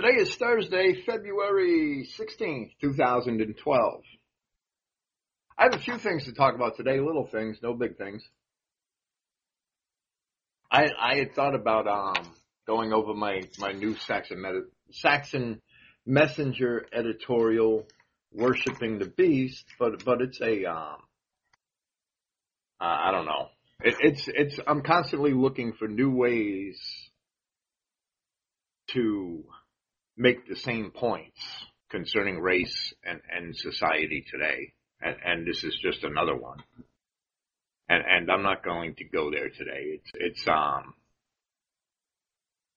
Today is Thursday, February 16th, 2012. I have a few things to talk about today, little things, no big things. I, I had thought about um, going over my, my new Saxon, Medi- Saxon Messenger editorial, Worshipping the Beast, but, but it's a, um, uh, I don't know. It, it's, it's, I'm constantly looking for new ways to make the same points concerning race and, and society today. And, and this is just another one. And, and I'm not going to go there today. It's, it's, um,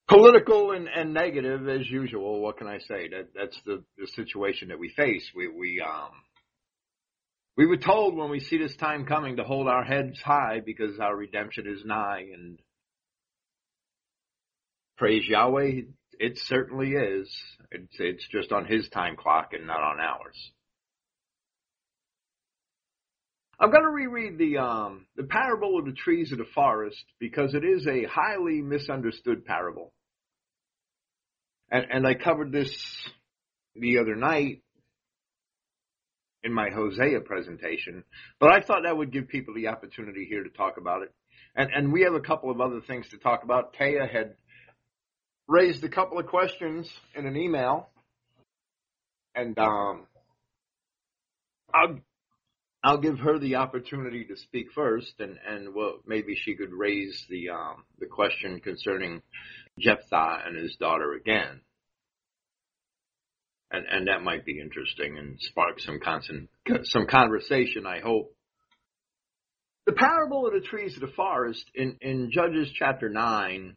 political and, and negative as usual. What can I say? That, that's the, the situation that we face. We, we, um, we were told when we see this time coming to hold our heads high because our redemption is nigh and praise Yahweh it certainly is. It's, it's just on his time clock and not on ours. I'm going to reread the um, the parable of the trees of the forest because it is a highly misunderstood parable, and and I covered this the other night in my Hosea presentation, but I thought that would give people the opportunity here to talk about it, and and we have a couple of other things to talk about. Taya had raised a couple of questions in an email, and um, I'll I'll give her the opportunity to speak first, and and well, maybe she could raise the um, the question concerning Jephthah and his daughter again, and and that might be interesting and spark some constant, some conversation. I hope. The parable of the trees of the forest in in Judges chapter nine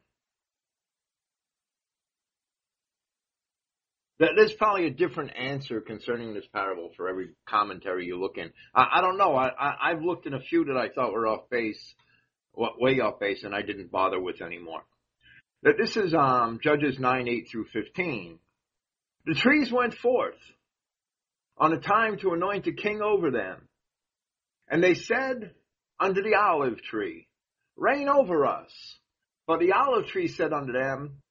There's probably a different answer concerning this parable for every commentary you look in. I, I don't know. I, I, have looked in a few that I thought were off base, way off base, and I didn't bother with anymore. That this is um, Judges 9, 8 through 15. The trees went forth on a time to anoint a king over them. And they said unto the olive tree, Reign over us. But the olive tree said unto them,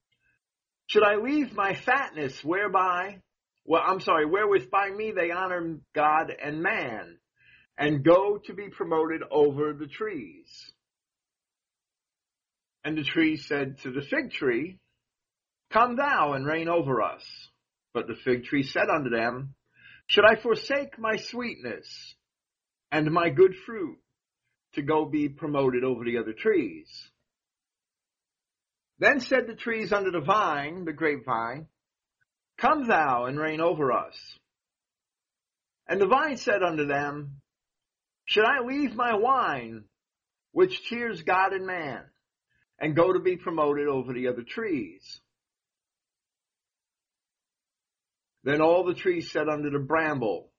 should I leave my fatness whereby, well, I'm sorry, wherewith by me they honor God and man, and go to be promoted over the trees? And the tree said to the fig tree, Come thou and reign over us. But the fig tree said unto them, Should I forsake my sweetness and my good fruit to go be promoted over the other trees? Then said the trees under the vine, the grapevine, Come thou and reign over us. And the vine said unto them, Should I leave my wine, which cheers God and man, and go to be promoted over the other trees? Then all the trees said unto the bramble,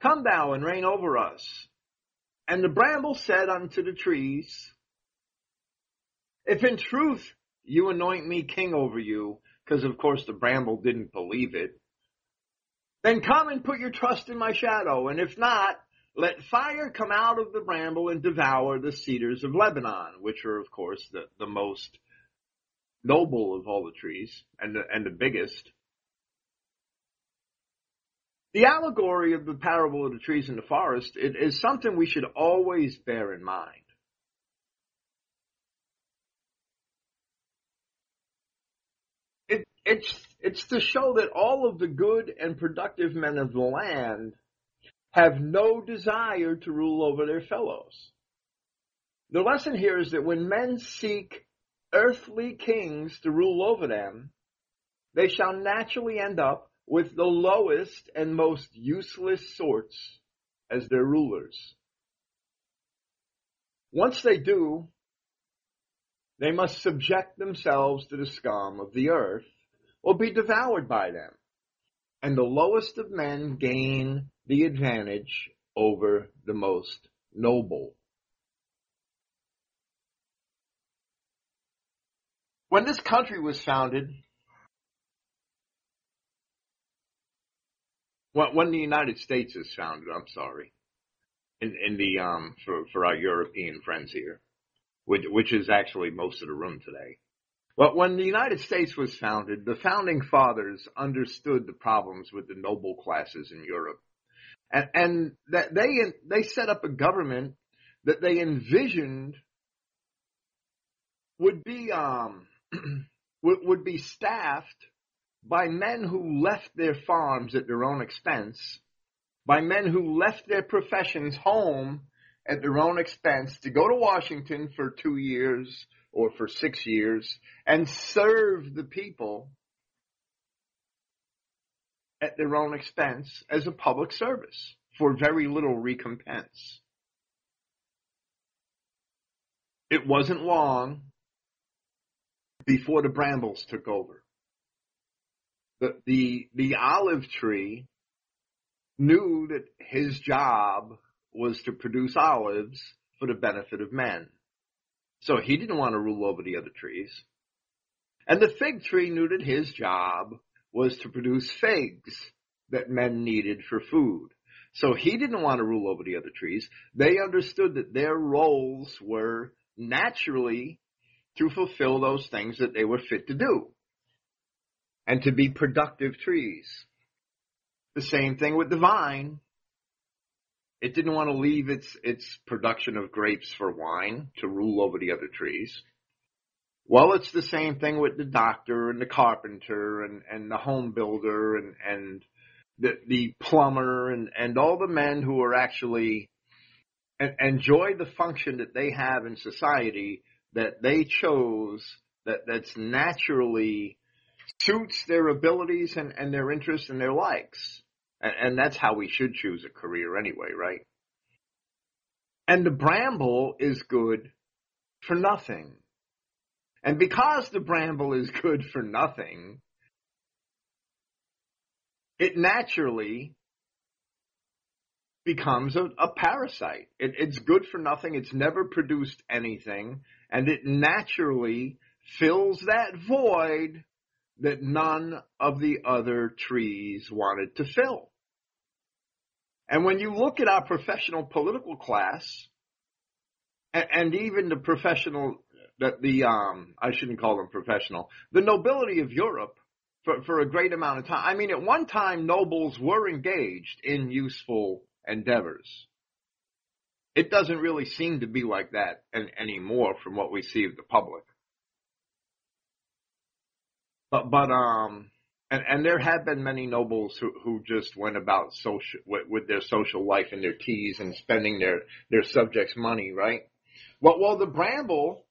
Come thou and reign over us. And the bramble said unto the trees, If in truth you anoint me king over you, because of course the bramble didn't believe it. Then come and put your trust in my shadow, and if not, let fire come out of the bramble and devour the cedars of Lebanon, which are of course the, the most noble of all the trees and the, and the biggest. The allegory of the parable of the trees in the forest it is something we should always bear in mind. It's it's to show that all of the good and productive men of the land have no desire to rule over their fellows. The lesson here is that when men seek earthly kings to rule over them, they shall naturally end up with the lowest and most useless sorts as their rulers. Once they do, they must subject themselves to the scum of the earth or be devoured by them. And the lowest of men gain the advantage over the most noble. When this country was founded, when the United States is founded, I'm sorry, in, in the um for for our European friends here, which which is actually most of the room today. Well, when the United States was founded, the founding fathers understood the problems with the noble classes in Europe. And, and that they, they set up a government that they envisioned would be, um, would, would be staffed by men who left their farms at their own expense, by men who left their professions home at their own expense to go to Washington for two years or for six years and serve the people at their own expense as a public service for very little recompense. It wasn't long before the brambles took over. The, the, the olive tree knew that his job was to produce olives for the benefit of men. So he didn't want to rule over the other trees. And the fig tree knew that his job was to produce figs that men needed for food. So he didn't want to rule over the other trees. They understood that their roles were naturally to fulfill those things that they were fit to do and to be productive trees. The same thing with the vine. It didn't want to leave its, its production of grapes for wine to rule over the other trees. Well, it's the same thing with the doctor and the carpenter and, and the home builder and, and the, the plumber and, and all the men who are actually enjoy the function that they have in society that they chose that that's naturally suits their abilities and, and their interests and their likes. And, and that's how we should choose a career anyway, right? And the bramble is good for nothing. And because the bramble is good for nothing, it naturally becomes a, a parasite. It, it's good for nothing. It's never produced anything. And it naturally fills that void that none of the other trees wanted to fill. And when you look at our professional political class, and, even the professional, that the um, I shouldn't call them professional, the nobility of Europe, for for a great amount of time. I mean, at one time, nobles were engaged in useful endeavors. It doesn't really seem to be like that anymore from what we see of the public. But but um and and there have been many nobles who who just went about social with, with their social life and their teas and spending their their subjects' money, right? Well, well, the bramble.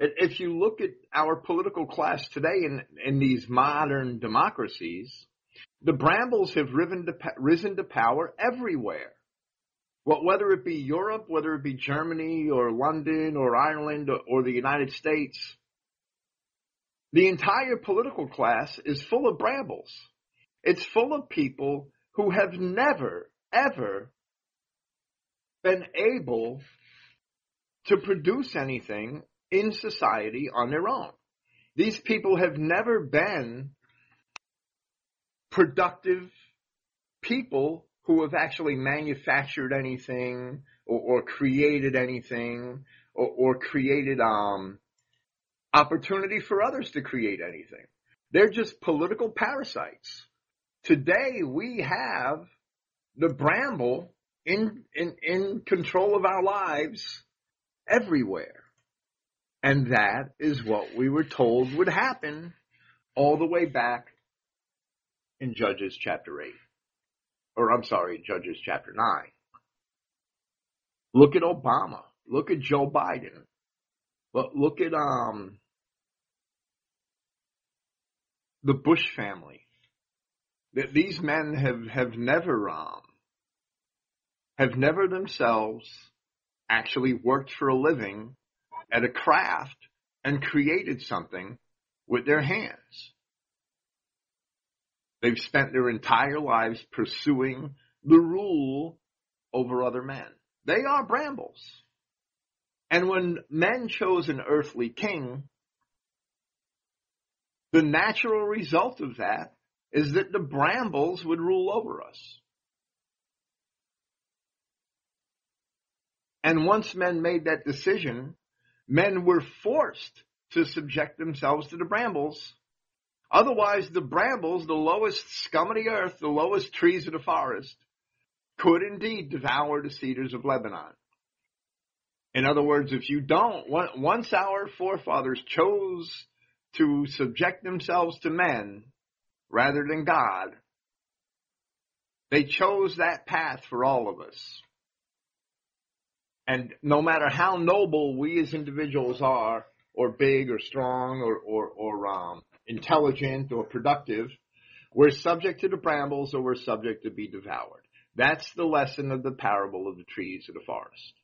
If you look at our political class today in in these modern democracies, the brambles have risen to, risen to power everywhere. Well, whether it be Europe, whether it be Germany or London or Ireland or, or the United States, the entire political class is full of brambles. It's full of people who have never, ever been able to produce anything in society on their own. These people have never been productive people who have actually manufactured anything or, or created anything or, or created um, opportunity for others to create anything. They're just political parasites. Today we have the bramble in, in, in control of our lives everywhere. And that is what we were told would happen all the way back in Judges chapter 8. Or I'm sorry, Judges chapter 9. Look at Obama. Look at Joe Biden. But look at um the Bush family. That these men have have never um have never themselves actually worked for a living at a craft and created something with their hands. They've spent their entire lives pursuing the rule over other men. They are brambles. And when men chose an earthly king, the natural result of that is that the brambles would rule over us. And once men made that decision, men were forced to subject themselves to the brambles. Otherwise, the brambles, the lowest scum of the earth, the lowest trees of the forest, could indeed devour the cedars of Lebanon. In other words, if you don't, once our forefathers chose to subject themselves to men rather than God, they chose that path for all of us. And no matter how noble we as individuals are, or big, or strong, or, or, or um, intelligent, or productive, we're subject to the brambles or we're subject to be devoured. That's the lesson of the parable of the trees of the forest.